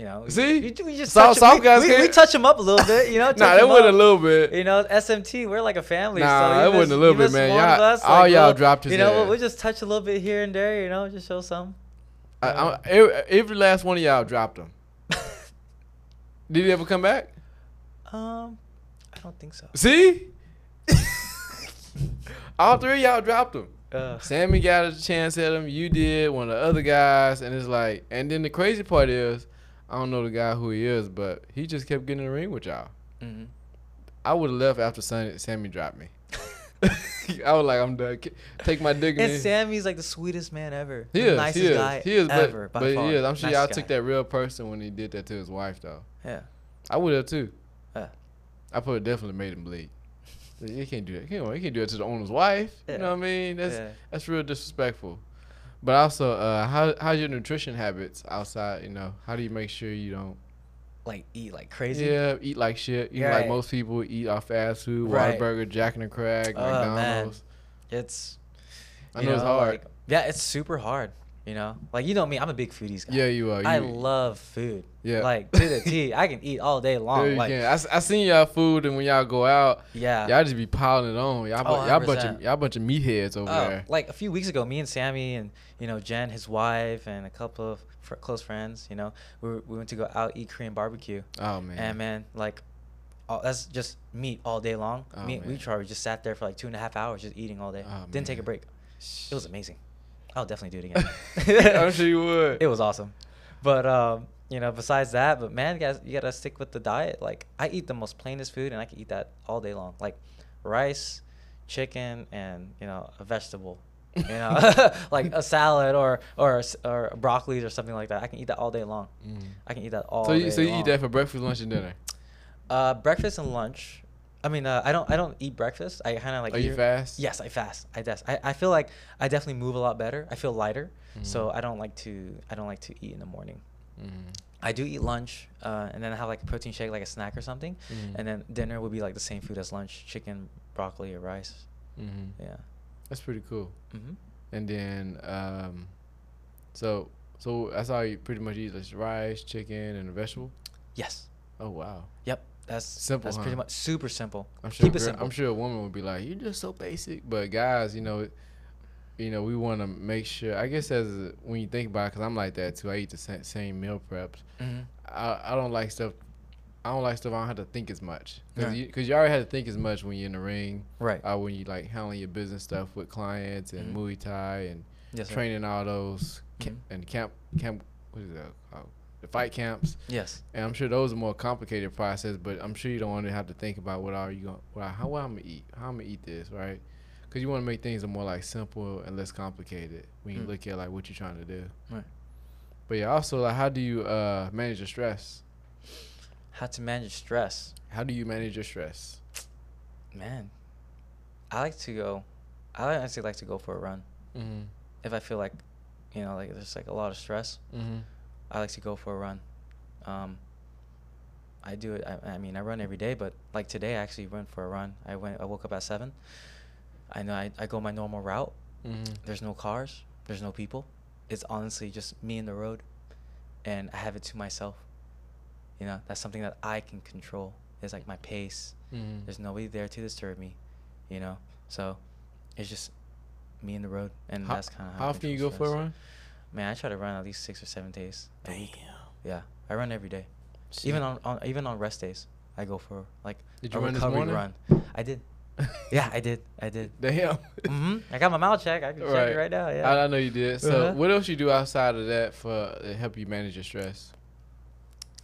you know. we- See? we, we just touch 'em- soft we, guys we, we touch him up a little bit. You know. Nah, that wasn't a little bit. You know, SMT, we're like a family. Nah, so you wasn't a little bit, man. Y'all- us, all like, y'all we'll- dropped his You know, we'll just touch a little bit here and there. You know, just show some. I, I, every, every last one of y'all dropped him. Did he ever come back? Um, I don't think so. See? All three of y'all dropped him. Uh, Sammy got a chance at him. You did. One of the other guys, and it's like, and then the crazy part is, I don't know the guy who he is, but he just kept getting in the ring with y'all. mhm. I would have left after Sammy dropped me. I was like, I'm done. Take my dignity. And Sammy's like the sweetest man ever. he the is. nicest he is. guy he is. ever. but by but is. I'm sure y'all took that real person when he did that to his wife, though. Yeah. I would have too. Yeah. I probably definitely made him bleed. You can't do that. You can't, you can't do that to the owner's wife. You know what I mean? That's yeah. that's real disrespectful. But also, uh, how how's your nutrition habits outside? You know, how do you make sure you don't? Like eat like crazy. Yeah, eat like shit. You know, like most people eat off fast food, Right. Whataburger, Jack and the Craig, Oh, man. McDonald's. It's. I you know it's hard. like- yeah, it's super hard. You know, like you know me, I'm a big foodies guy. yeah, you are. You, I love food. Yeah. Like to the T. I can eat all day Yeah, long. you like can. I, I seen y'all food, and when y'all go out, yeah. y'all just be piling it on. Y'all, Oh, y'all bunch of 100%. y'all bunch of meatheads over Oh, there. like a few weeks ago, me and Sammy and you know Jen, his wife, and a couple of fr- close friends. You know, we, were- we went to go out eat Korean barbecue, Oh man. and man, like, all, that's just meat all day long. Oh, me and man. we we just sat there for like two and a half hours just eating all day. Oh, Didn't take a man. break. It was amazing. I'll definitely do it again. I'm sure you would. it was awesome. But um, you know, besides that, but man, guys, you gotta stick with the diet. Like I eat the most plainest food, and I can eat that all day long. Like rice, chicken, and you know, a vegetable. You know, like a salad or or or broccoli or something like that. I can eat that all day long. Mm. I can eat that all So day you so you long. eat that for breakfast, lunch, and dinner? uh, breakfast and lunch. I mean, uh, I don't I don't eat breakfast. I kind of like. Are you eat- fast? Yes, I fast. I des- I, I feel like I definitely move a lot better. I feel lighter, so Mhm. I don't like to I don't like to eat in the morning. Mm. I do eat lunch, uh, and then I have like a protein shake, like a snack or something, Mhm. and then dinner would be like the same food as lunch: chicken, broccoli, or rice. Mhm. Yeah. That's pretty cool. hmm And then, um, so so that's all you pretty much eat: is rice, chicken, and a vegetable. Yes. Oh wow! Yep. That's Simple, That's pretty much super simple. I'm sure. Keep it simple. I'm sure a woman would be like, "You're just so basic." But guys, you know, you know, we want to make sure. I guess as a, when you think about, it, because I'm like that too. I eat the same, meal preps. hmm I I don't like stuff. I don't like stuff. I don't have to think as much because Right. you, 'cause you already have to think as much when you're in the ring. Right. Uh, when you like handling your business stuff with clients and Mhm. Muay Thai and yes. training all those Mhm. and camp camp what is that called? The fight camps Yes. and I'm sure those are more complicated process but I'm sure you don't want to have to think about what are you going to what I- how I'm gonna eat how I'm gonna eat this right because you want to make things more like simple and less complicated when you Mm. look at like what you're trying to do Right. but yeah also like how do you uh manage your stress How to manage stress. how do you manage your stress Man, I like to go. I actually like to go for a run mm-hmm. if I feel like, you know, like there's like a lot of stress. Mm-hmm. I like to go for a run. Um, I do it. I, I mean, I run every day, but like today, I actually went for a run. I went. I woke up at seven. I know. I, I go my normal route. Mm-hmm. There's no cars. There's no people. It's honestly just me and the road, and I have it to myself. You know, that's something that I can control. It's like my pace. Mm-hmm. There's nobody there to disturb me. You know, so it's just me and the road, and how, that's kind of how often you go for a run Man, I try to run at least six or seven days. a week. Yeah, I run every day. Even on, on even on rest days, I go for like Did a run recovery morning? run. I did. yeah, I did. I did. Damn. hmm I got my mouth check. I can check it right now. Yeah. I, I know you did. So, Uh-huh. what else you do outside of that for to help you manage your stress?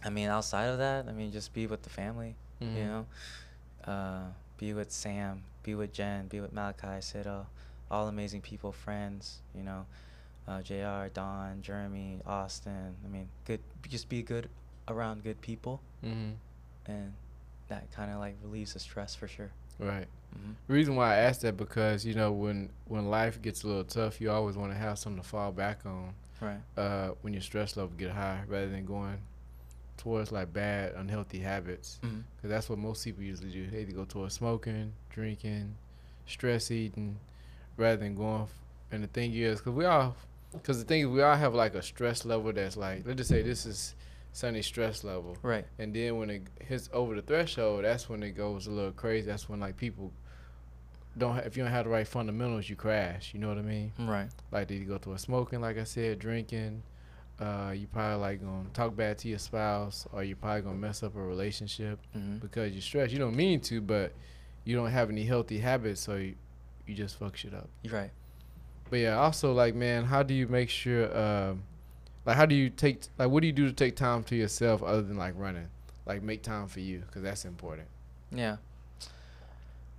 I mean, outside of that, I mean, just be with the family. Mhm. You know, uh, be with Sam, be with Jen, be with Malachi, Siddle, all amazing people, friends. You know, uh, Jr., Don, Jeremy, Austin. I mean, good. Just be good around good people, Mm-hmm. and that kind of like relieves the stress for sure. Right. hmm The reason why I asked that because you know when when life gets a little tough, you always want to have something to fall back on. Right. Uh, when your stress level get high, rather than going towards like bad, unhealthy habits, because that's what most people usually do. They either go towards smoking, drinking, stress eating, rather than going. F- and the thing is, because we all, because the thing is, we all have like a stress level that's like, let's just say this is Sunny's stress level. Right. And then when it hits over the threshold, that's when it goes a little crazy. That's when like people don't. Ha- if you don't have the right fundamentals, you crash. You know what I mean? Right. Like did you go to a smoking, like I said, drinking. Uh, you probably like gonna talk bad to your spouse, or you probably gonna mess up a relationship hmm because you're stressed. You don't mean to, but you don't have any healthy habits, so you, you just fuck shit up. Right. But yeah, also like man, how do you make sure um like how do you take like what do you do to take time to yourself other than like running? Like make time for you cuz that's important. Yeah.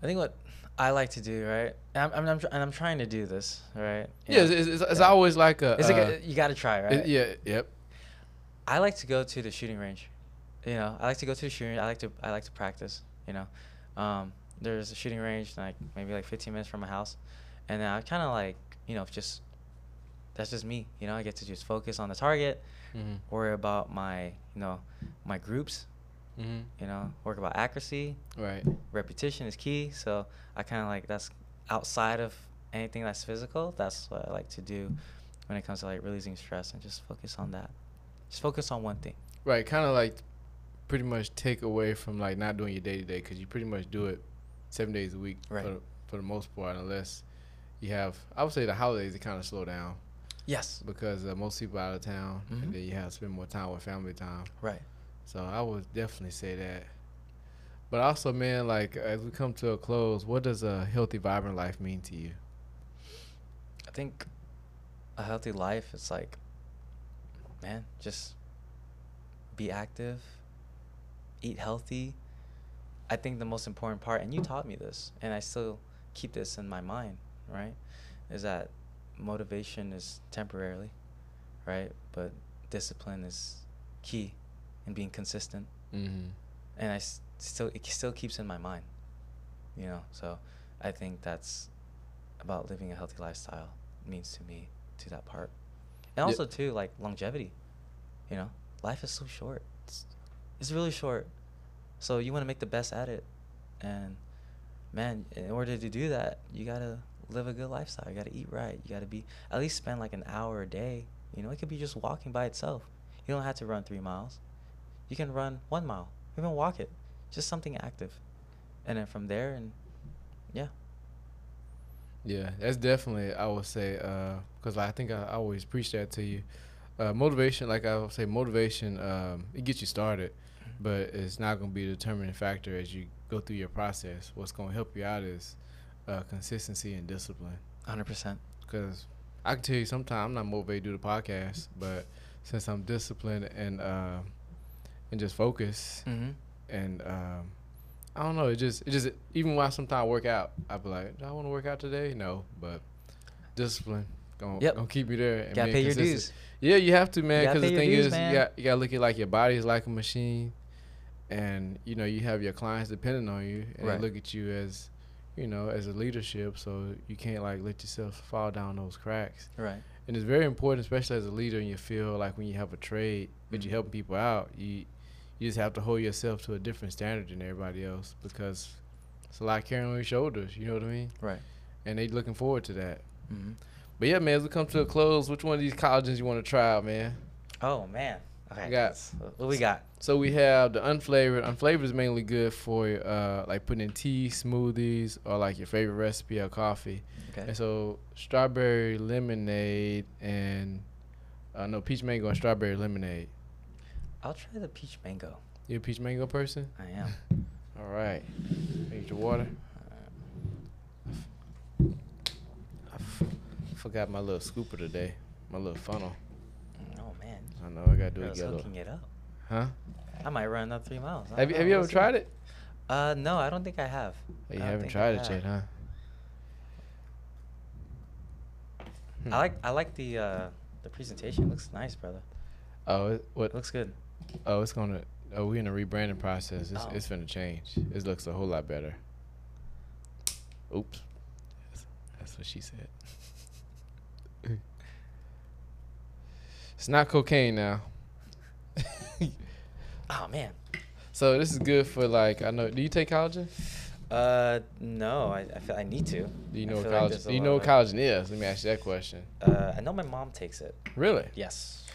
I think what I like to do, right? And I'm, I'm, I'm tr- and I'm trying to do this, right? Yeah, it's, it's, it's Yeah. always like a It's uh, like a, you got to try, right? it- yeah, yep. I like to go to the shooting range. You know, I like to go to the shooting. I like to I like to practice. You know, um, there's a shooting range like maybe like 15 minutes from my house, and I kind of like you know just that's just me. You know, I get to just focus on the target, Mhm. worry about my you know my groups. Mhm. You know, work about accuracy. Right. repetition is key. So I kind of like that's outside of anything that's physical. That's what I like to do when it comes to like releasing stress and just focus on that. Just focus on one thing. Right, kind of like pretty much take away from like not doing your day to day cuz you pretty much do it 7 days a week Right. for the, for the most part unless you have I would say the holidays it kind of slow down Yes. because uh, most people out of town Mhm. and then you have to spend more time with family time. Right. So I would definitely say that. But also, man, like as we come to a close, what does a healthy, vibrant life mean to you? I think a healthy life is like, man, just be active, eat healthy. I think the most important part, and you taught me this, and I still keep this in my mind, right? Is that motivation is temporarily, right? But discipline is key in being consistent. Mm-hmm. And I s- still, it still keeps in my mind, you know? So I think that's about living a healthy lifestyle means to me to that part. And Yeah. also, too, like longevity, you know? Life is so short. It's, it's really short. So you want to make the best at it. And man, in order to do that, you got to live a good lifestyle. You got to eat right. You got to be, at least spend like an hour a day. You know, it could be just walking by itself. You don't have to run three miles. You can run one mile, even walk it. Just something active. And then from there, and yeah. Yeah, that's definitely I would say because I think I, I always preach that to you. Uh, motivation, like I would say, motivation um, it gets you started, but it's not going to be a determining factor as you go through your process. What's going to help you out is uh, consistency and discipline. 100%. Because I can tell you, sometimes I'm not motivated to do the podcast, but since I'm disciplined and uh, and just focus, Mm-hmm. and um, I don't know. It just it just even I sometimes work out, I'd be like, do I want to work out today? No, but discipline gonna Yep. gonna keep you there. And Gotta pay your dues. Yeah, you have to, man. Because the thing dues, is, man. you got you gotta look at like your body is like a machine, and you know you have your clients depending on you, and Right. they look at you as, you know, as a leadership. So you can't like let yourself fall down those cracks. Right. And it's very important, especially as a leader in your field, like when you have a trade, but Mhm. you're helping people out, you you just have to hold yourself to a different standard than everybody else because it's a lot carrying on your shoulders. You know what I mean? Right. And they looking forward to that. Mm-hmm. But yeah, man, as we come to a close, which one of these collagens you want to try out, man? Oh, man. Okay. We got what we got. So we have the unflavored. Unflavored is mainly good for uh, like putting in tea, smoothies, or like your favorite recipe or coffee. Okay. And so strawberry lemonade and uh, no peach mango and strawberry lemonade. I'll try the peach mango. You a peach mango person? I am. All right. Need your water. I forgot my little scooper today. My little funnel. Man. I know I gotta do it again. hooking it up. Huh? I might run another three miles. I Have you have you we'll ever see. tried it? Uh, no, I don't think I have. Oh, you don't haven't tried I it yet, huh? Hmm. I like I like the uh the presentation. Looks nice, brother. Oh, it, what? Looks good. Oh, it's gonna. Oh, we in a rebranding process. It's Oh. it's finna change. It looks a whole lot better. Oops. That's, that's what she said. it's not cocaine now. Oh man. So this is good for like I know. Do you take collagen? Uh, no, I I, feel I need to. Do you know what feel like collagen? do you know what collagen is? Let me ask you that question. Uh, I know my mom takes it. Really? Yes.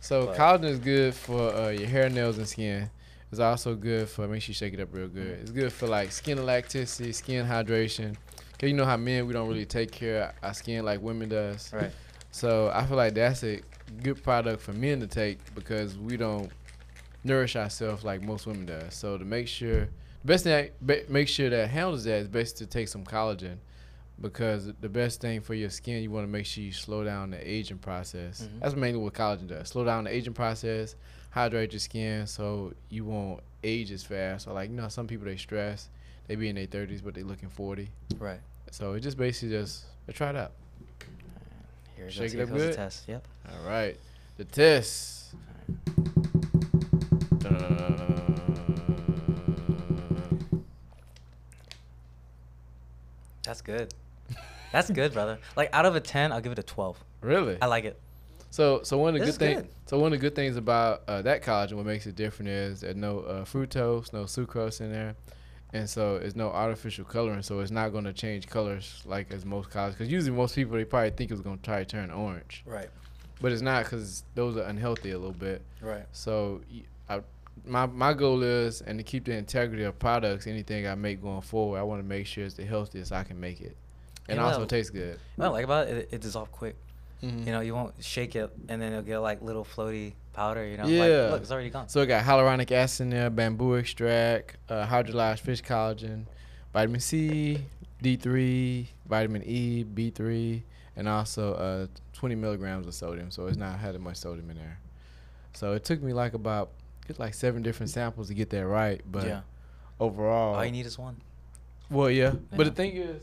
So But- collagen is good for uh, your hair, nails, and skin. It's also good for make sure you shake it up real good. It's good for like skin elasticity, skin hydration. Cause you know how men we don't really take care of our skin like women does. Right. So I feel like that's a good product for men to take because we don't nourish ourselves like most women does. So to make sure, the best thing that ba- make sure that handles that is best to take some collagen because the best thing for your skin, you want to make sure you slow down the aging process. Mhm. That's mainly what collagen does. Slow down the aging process, hydrate your skin so you won't age as fast. Or like you know, some people they stress, they be in their thirties but they looking forty. Right. So it just basically just try it out. Here Shake it up goes the good? test. Yep. All right, the test. That's good. That's good, brother. Like out of a ten, I'll give it a twelve. Really? I like it. So, so one of the This good things. good. So one of the good things about uh, that and what makes it different is there's no uh, fructose, no sucrose in there, and so it's no artificial coloring. So it's not going to change colors like as most colors. Because usually most people they probably think it's going to try to turn orange, Right. but it's not because those are unhealthy a little bit. Right. So y- I, my my goal is and to keep the integrity of products. Anything I make going forward, I want to make sure it's the healthiest I can make it, and You know also tastes good. What I like about it, it, it dissolves quick. Mhm. You know, you won't shake it and then it'll get like little floaty powder. You know. Yeah. Like, look, it's already gone. So it got hyaluronic acid in there, bamboo extract, uh, hydrolyzed fish collagen, vitamin C, D3, vitamin E, B3, and also uh, 20 milligrams of sodium. So it's not had that much sodium in there. So it took me like about it's like seven different samples to get that right. But yeah. overall, All you need is one. well, yeah. But the thing is,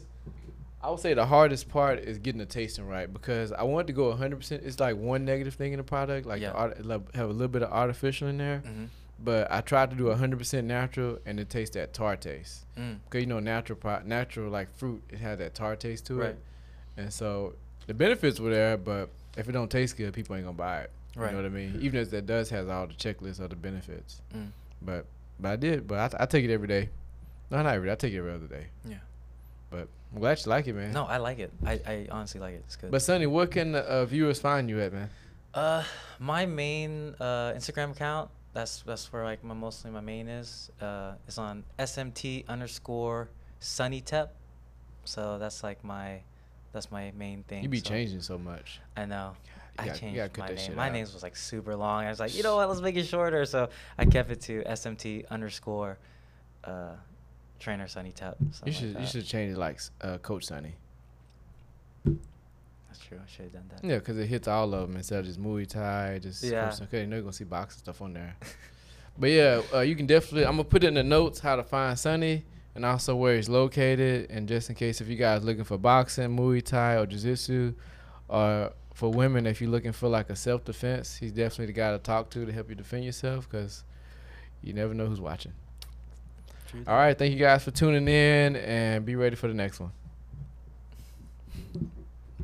I would say the hardest part is getting the tasting right because I want to go 100%. It's like one negative thing in the product, like Yeah. art, like, have a little bit of artificial in there. Mm-hmm. But I tried to do 100% natural, and it tastes that tar taste. Mm. Cause you know natural, pro- natural like fruit, it had that tar taste to Right. it, and so the benefits were there. But if it don't taste good, people ain't gonna buy it. Right. You know what I mean? Even if that does has all the checklists of the benefits. Mm. But but I did. But I, I take it every day. No, not every day. I take it every other day. Yeah. But I'm glad you like it, man. No, I like it. I, I honestly like it. It's good. But Sunny, what can uh, viewers find you at, man? Uh, my main uh, Instagram account. That's that's where like my mostly my main is. Uh, is on smt underscore sunnytep. So that's like my, that's my main thing. You be so- changing so much. I know. I gotta- changed my name. My out. name was like super long. I was like, you know what? Let's make it shorter. So I kept it to smt underscore, uh, trainer sunny tep. You should you should change it like uh, Coach Sunny. That's true. I should have done that. Yeah, because it hits all of them instead of just Muay Thai, just Yeah. Okay, you know you're gonna see boxing stuff on there. but yeah, uh, you can definitely. I'm gonna put it in the notes how to find Sunny and also where he's located, and just in case if you guys looking for boxing, Muay Thai, or Jiu-Jitsu, or for women if you're looking for like a self defense, he's definitely the guy to talk to to help you defend yourself because you never know who's watching. All right. Thank you guys for tuning in and be ready for the next one.